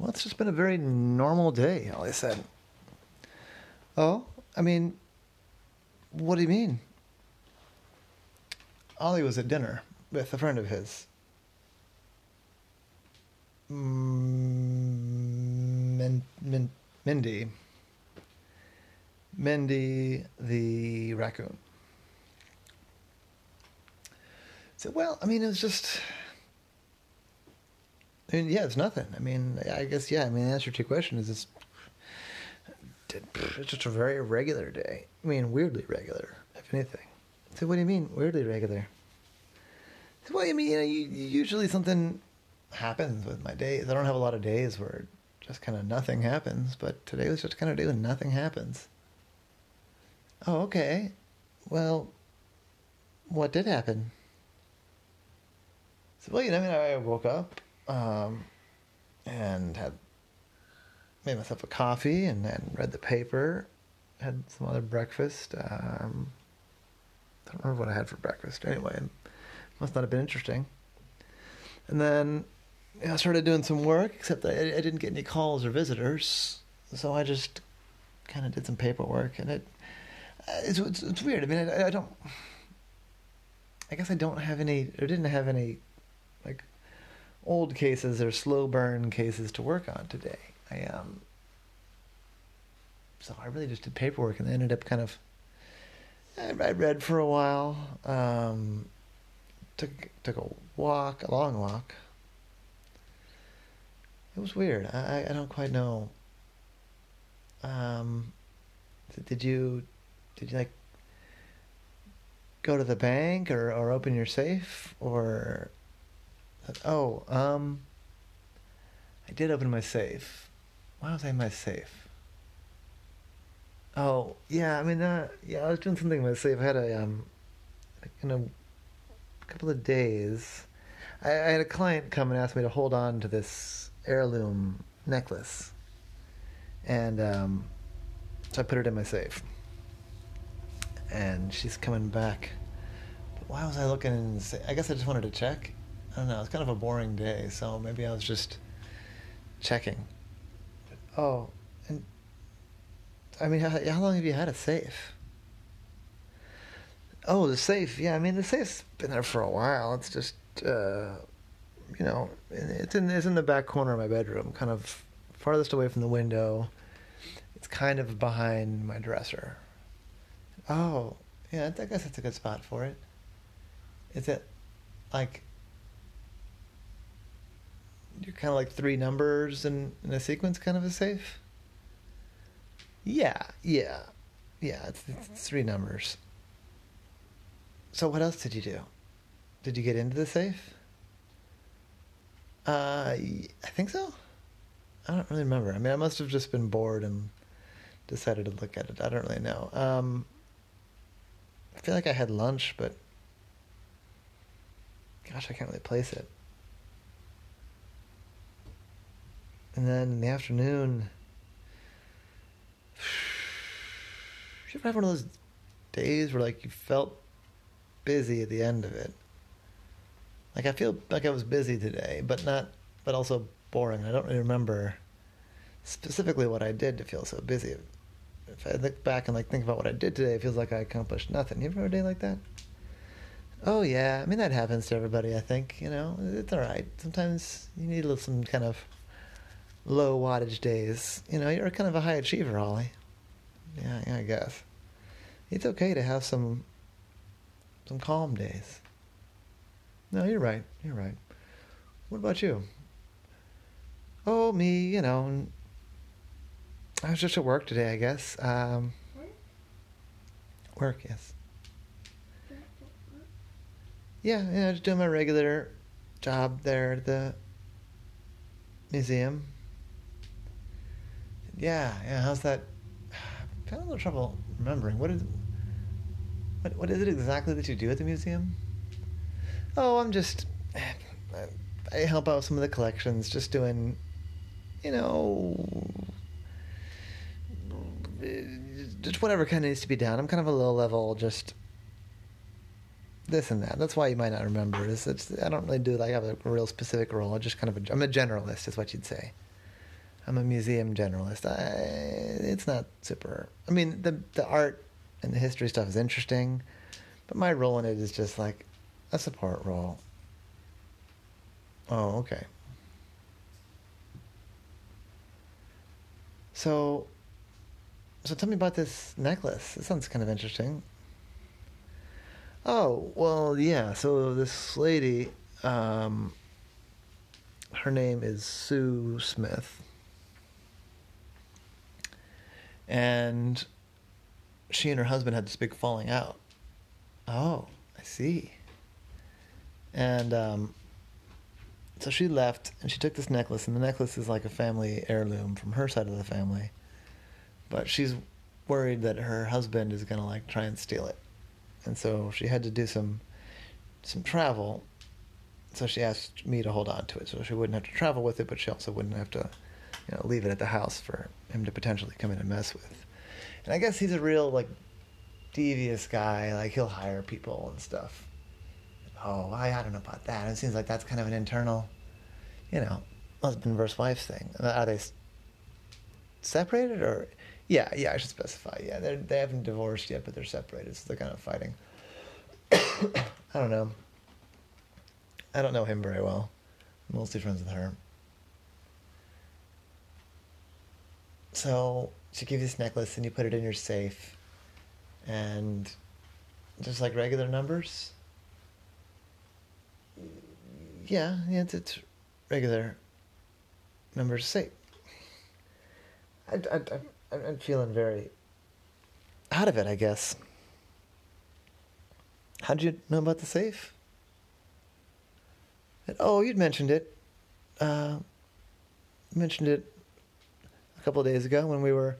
Well, it's just been a very normal day, Ollie said. Oh, I mean, what do you mean? Ollie was at dinner with a friend of his. Mm, Min, Min, Mindy. Mindy the raccoon. So, well, I mean, it was just. I mean, yeah, it's nothing. I mean, I guess, yeah, I mean, the answer to your question is it's, it's just a very regular day. I mean, weirdly regular, if anything. So, what do you mean, weirdly regular? So, well, I mean, you know, you, usually something happens with my days. I don't have a lot of days where just kind of nothing happens, but today was just kind of day when nothing happens. Oh, okay. Well, what did happen? So, well, you know, I mean, I woke up um, and had made myself a coffee and then read the paper, had some other breakfast. Um, I don't remember what I had for breakfast. Anyway, must not have been interesting. And then I started doing some work, except I, I didn't get any calls or visitors, so I just kind of did some paperwork, and it it's, it's, it's weird. I mean, I, I, don't. I guess I don't have any, or didn't have any, old cases or slow burn cases to work on today. I um. So I really just did paperwork, and ended up kind of. I, I read for a while. Um, took took a walk, a long walk. It was weird. I I don't quite know. Um, did you did you like go to the bank or, or open your safe or oh um I did open my safe. Why was I in my safe? Oh yeah, I mean uh, yeah, I was doing something in my safe. I had a um in a couple of days. I, I had a client come and ask me to hold on to this heirloom necklace, and um, so I put it in my safe and she's coming back. But why was I looking? And say, I guess I just wanted to check. I don't know. It's kind of a boring day, so maybe I was just checking. Oh, and I mean, how, how long have you had a safe? Oh, the safe. Yeah, I mean, the safe's been there for a while. It's just, uh, you know, it's in it's in the back corner of my bedroom, kind of farthest away from the window. It's kind of behind my dresser. Oh, yeah, I guess that's a good spot for it. Is it like you're kind of like three numbers in, in a sequence, kind of a safe? Yeah, yeah, yeah. It's, it's three numbers. So what else did you do? Did you get into the safe? Uh, I think so. I don't really remember. I mean, I must have just been bored and decided to look at it. I don't really know. Um, I feel like I had lunch, but gosh, I can't really place it. And then in the afternoon, you ever have one of those days where like you felt busy at the end of it? Like I feel like I was busy today, but not, but also boring. I don't really remember specifically what I did to feel so busy if I look back and like think about what I did today, it feels like I accomplished nothing. You ever have a day like that? Oh yeah, I mean that happens to everybody. I think you know it's all right. Sometimes you need a little some kind of low wattage days. You know, you're kind of a high achiever, Ollie. Yeah, yeah, I guess it's okay to have some some calm days. No, you're right. You're right. What about you? Oh, me, you know, I was just at work today, I guess. Um, work, yes. Yeah, yeah, just doing my regular job there at the museum. Yeah, yeah. How's that? I'm having a little trouble remembering. What is what? What is it exactly that you do at the museum? Oh, I'm just I help out with some of the collections, just doing, you know, just whatever kind of needs to be done. I'm kind of a low level, just this and that. That's why you might not remember. Is I don't really do like have a real specific role. I just kind of a, I'm a generalist, is what you'd say. I'm a museum generalist. I, it's not super. I mean, the the art and the history stuff is interesting, but my role in it is just like a support role. Oh, okay. So, so tell me about this necklace. It sounds kind of interesting. Oh, well, yeah. So this lady, um, her name is Sue Smith. And she and her husband had this big falling out. Oh, I see. And um, so she left and she took this necklace, and the necklace is like a family heirloom from her side of the family. But she's worried that her husband is going to like try and steal it. And so she had to do some some travel. So she asked me to hold on to it so she wouldn't have to travel with it, but she also wouldn't have to, you know, leave it at the house for him to potentially come in and mess with. And I guess he's a real like devious guy. Like he'll hire people and stuff. Oh, I, I don't know about that. It seems like that's kind of an internal, you know, husband versus wife thing. Are they separated or? Yeah, yeah, I should specify. Yeah, they they haven't divorced yet, but they're separated, so they're kind of fighting. I don't know. I don't know him very well. I'm mostly friends with her. So she gives you this necklace and you put it in your safe. And just like regular numbers. Yeah, yeah, it's, it's regular numbers safe. I, I, I, I'm feeling very out of it, I guess. How did you know about the safe? Oh, you'd mentioned it. Uh, mentioned it a couple days ago when we were.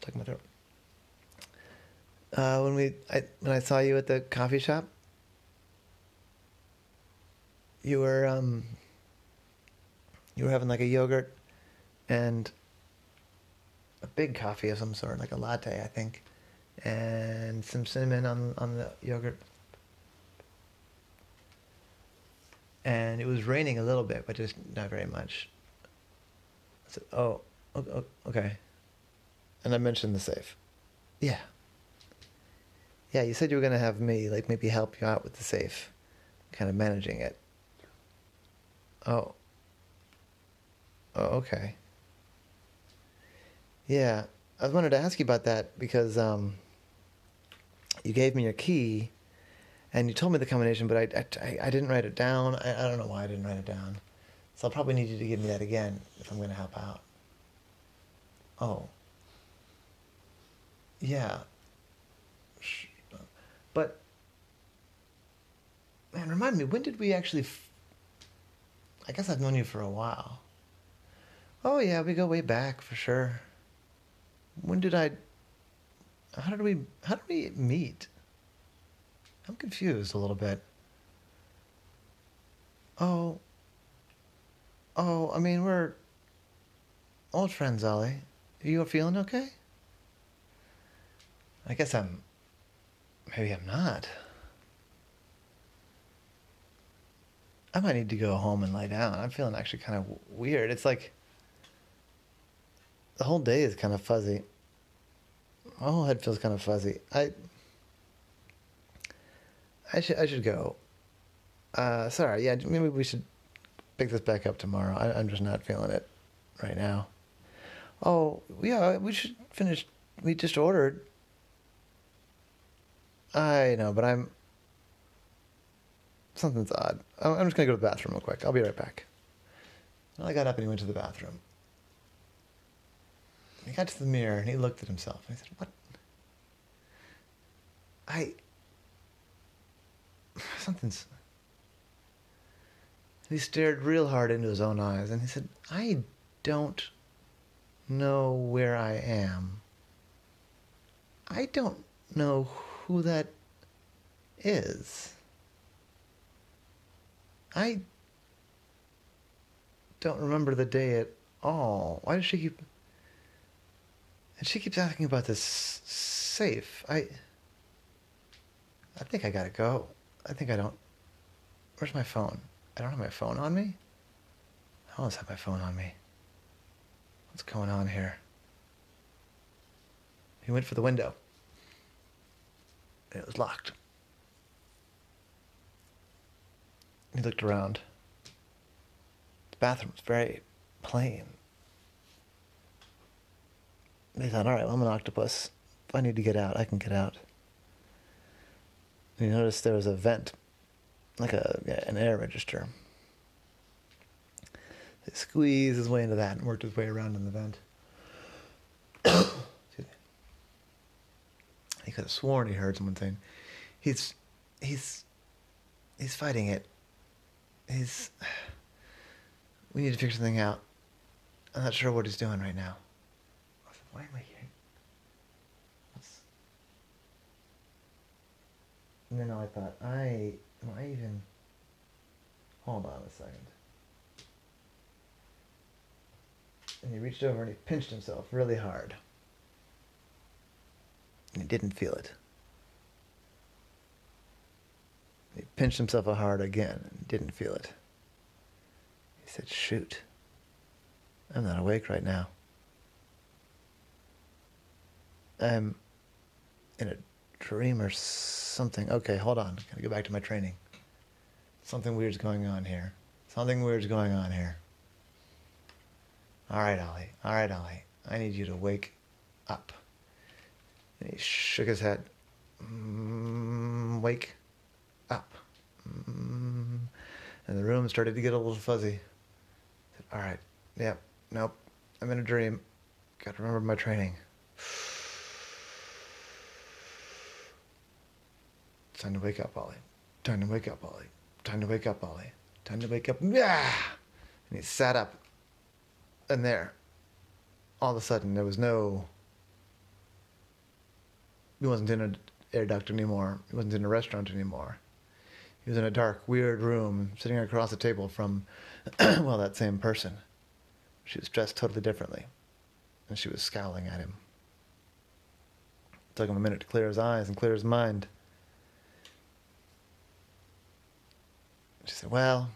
take my throat. Uh, when we, I, when I saw you at the coffee shop, you were um, you were having like a yogurt and a big coffee of some sort, like a latte, I think, and some cinnamon on on the yogurt. And it was raining a little bit, but just not very much. Said, "Oh, okay." And I mentioned the safe. Yeah. Yeah, you said you were going to have me, like, maybe help you out with the safe, kind of managing it. Oh. Oh, okay. Yeah, I wanted to ask you about that because um, you gave me your key, and you told me the combination, but I, I, I didn't write it down. I, I don't know why I didn't write it down. So I'll probably need you to give me that again if I'm going to help out. Oh. Yeah. But, man, remind me, when did we actually. F- I guess I've known you for a while. Oh, yeah, we go way back for sure. When did I. How did we. How did we meet? I'm confused a little bit. Oh. Oh, I mean, we're old friends, Ollie. You feeling okay? I guess I'm. Maybe I'm not. I might need to go home and lie down. I'm feeling actually kind of weird. It's like the whole day is kind of fuzzy. My whole head feels kind of fuzzy. I I should I should go. Uh, sorry, yeah, maybe we should pick this back up tomorrow. I, I'm just not feeling it right now. Oh yeah, we should finish. We just ordered. I know, but I'm. Something's odd. I'm just gonna go to the bathroom real quick. I'll be right back. Well, I got up and he went to the bathroom. He got to the mirror and he looked at himself and he said, "What? I something's." And he stared real hard into his own eyes and he said, "I don't know where I am. I don't know who that is. I don't remember the day at all. Why does she keep. And she keeps asking about this safe. I. I think I gotta go. I think I don't. Where's my phone? I don't have my phone on me? I always have my phone on me. What's going on here? He went for the window. It was locked. He looked around. The bathroom was very plain. He thought, all right, well, I'm an octopus. If I need to get out, I can get out. He noticed there was a vent, like a yeah, an air register. He squeezed his way into that and worked his way around in the vent. He could have sworn he heard someone saying, "He's, he's, he's fighting it. He's. We need to figure something out. I'm not sure what he's doing right now." I said, "Why am I here?" What's... And then I thought, I am I even. Hold on a second. And he reached over and he pinched himself really hard. And he didn't feel it. He pinched himself hard again and didn't feel it. He said, Shoot, I'm not awake right now. I'm in a dream or something. Okay, hold on. Gotta go back to my training. Something weird's going on here. Something weird's going on here. All right, Ollie. All right, Ollie. I need you to wake up. And he shook his head. Mm, wake up. Mm. And the room started to get a little fuzzy. Said, All right. Yep. Nope. I'm in a dream. Got to remember my training. Time to wake up, Ollie. Time to wake up, Ollie. Time to wake up, Ollie. Time to wake up. Yeah! And he sat up. And there, all of a sudden, there was no. He wasn't in an air duct anymore. He wasn't in a restaurant anymore. He was in a dark, weird room, sitting across the table from, well, that same person. She was dressed totally differently, and she was scowling at him. It took him a minute to clear his eyes and clear his mind. She said, Well,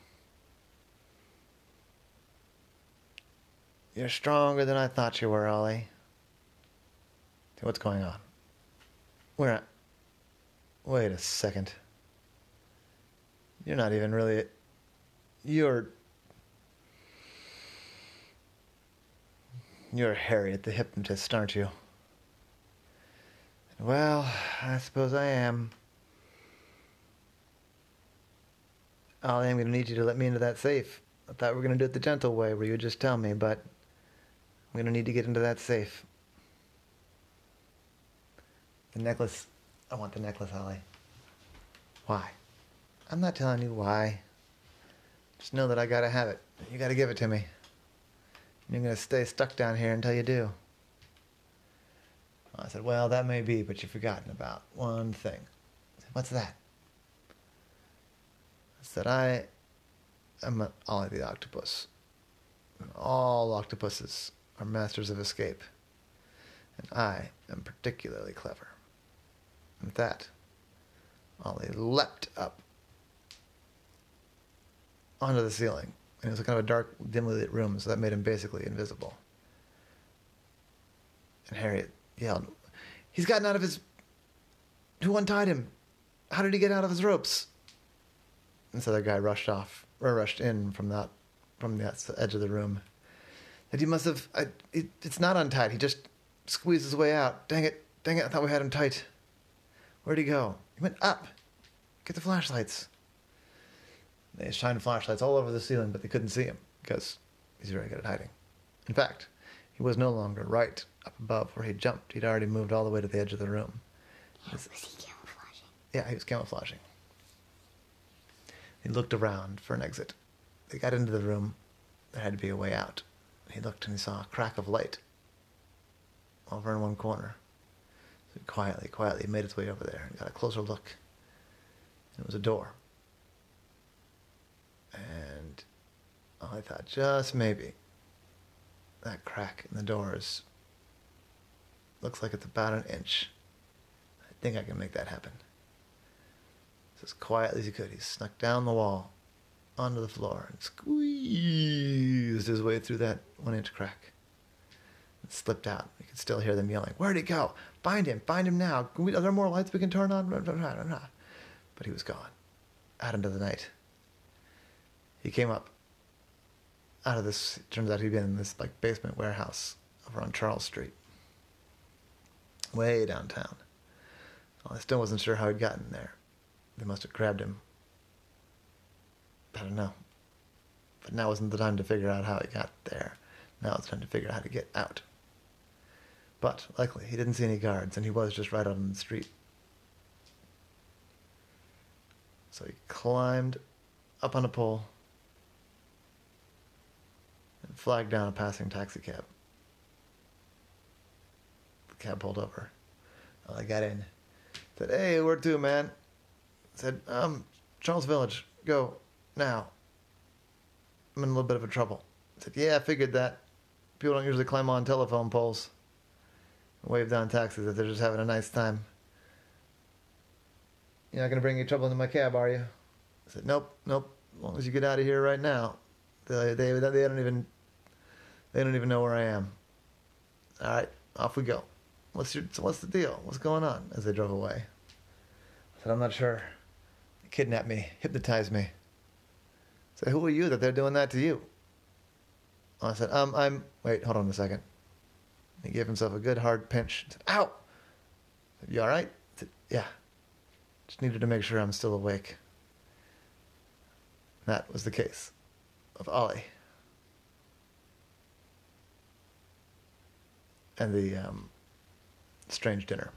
you're stronger than I thought you were, Ollie. What's going on? We're not. Wait a second. You're not even really. You're. You're Harriet the hypnotist, aren't you? Well, I suppose I am. Oh, Ollie, I'm going to need you to let me into that safe. I thought we were going to do it the gentle way, where you would just tell me, but I'm going to need to get into that safe. The necklace. I want the necklace, Ollie. Why? I'm not telling you why. Just know that I gotta have it. You gotta give it to me. You're gonna stay stuck down here until you do. I said, Well, that may be, but you've forgotten about one thing. Said, What's that? I said, I am Ollie the octopus. And all octopuses are masters of escape. And I am particularly clever. And that, Ollie leapt up onto the ceiling. And it was kind of a dark, dimly lit room, so that made him basically invisible. And Harriet yelled, He's gotten out of his. Who untied him? How did he get out of his ropes? And so the guy rushed off, or rushed in from that, from the edge of the room. That he must have. I, it, it's not untied. He just squeezed his way out. Dang it! Dang it! I thought we had him tight. Where'd he go? He went up. Get the flashlights. They shined flashlights all over the ceiling, but they couldn't see him because he's very good at hiding. In fact, he was no longer right up above where he jumped. He'd already moved all the way to the edge of the room. Was he camouflaging? Yeah, he was camouflaging. He looked around for an exit. They got into the room. There had to be a way out. He looked and he saw a crack of light over in one corner. So he quietly, quietly made his way over there and got a closer look. It was a door. And I thought, just maybe, that crack in the door is, looks like it's about an inch. I think I can make that happen. So as quietly as he could, he snuck down the wall, onto the floor, and squeezed his way through that one inch crack. And slipped out. You could still hear them yelling, Where'd he go? Find him! Find him now! We, are there more lights we can turn on? But he was gone. Out into the night. He came up out of this. Turns out he'd been in this like basement warehouse over on Charles Street, way downtown. Well, I still wasn't sure how he'd gotten there. They must have grabbed him. I don't know. But now wasn't the time to figure out how he got there. Now it's time to figure out how to get out. But luckily, he didn't see any guards, and he was just right out on the street. So he climbed up on a pole and flagged down a passing taxi cab. The cab pulled over. I got in. Said, hey, where to, man? Said, um, Charles Village. Go. Now. I'm in a little bit of a trouble. Said, yeah, I figured that. People don't usually climb on telephone poles. Wave down taxis if they're just having a nice time. You're not going to bring any trouble into my cab, are you? I said, nope, nope. As long as you get out of here right now. They, they, they don't even they don't even know where I am. All right, off we go. What's your what's the deal? What's going on? As they drove away. I said, I'm not sure. Kidnapped me, hypnotize me. I said, who are you that they're doing that to you? I said, um, I'm wait, hold on a second. He gave himself a good hard pinch. Said, Ow! Said, you all right? Said, yeah. Just needed to make sure I'm still awake. That was the case of Ollie. And the um, strange dinner.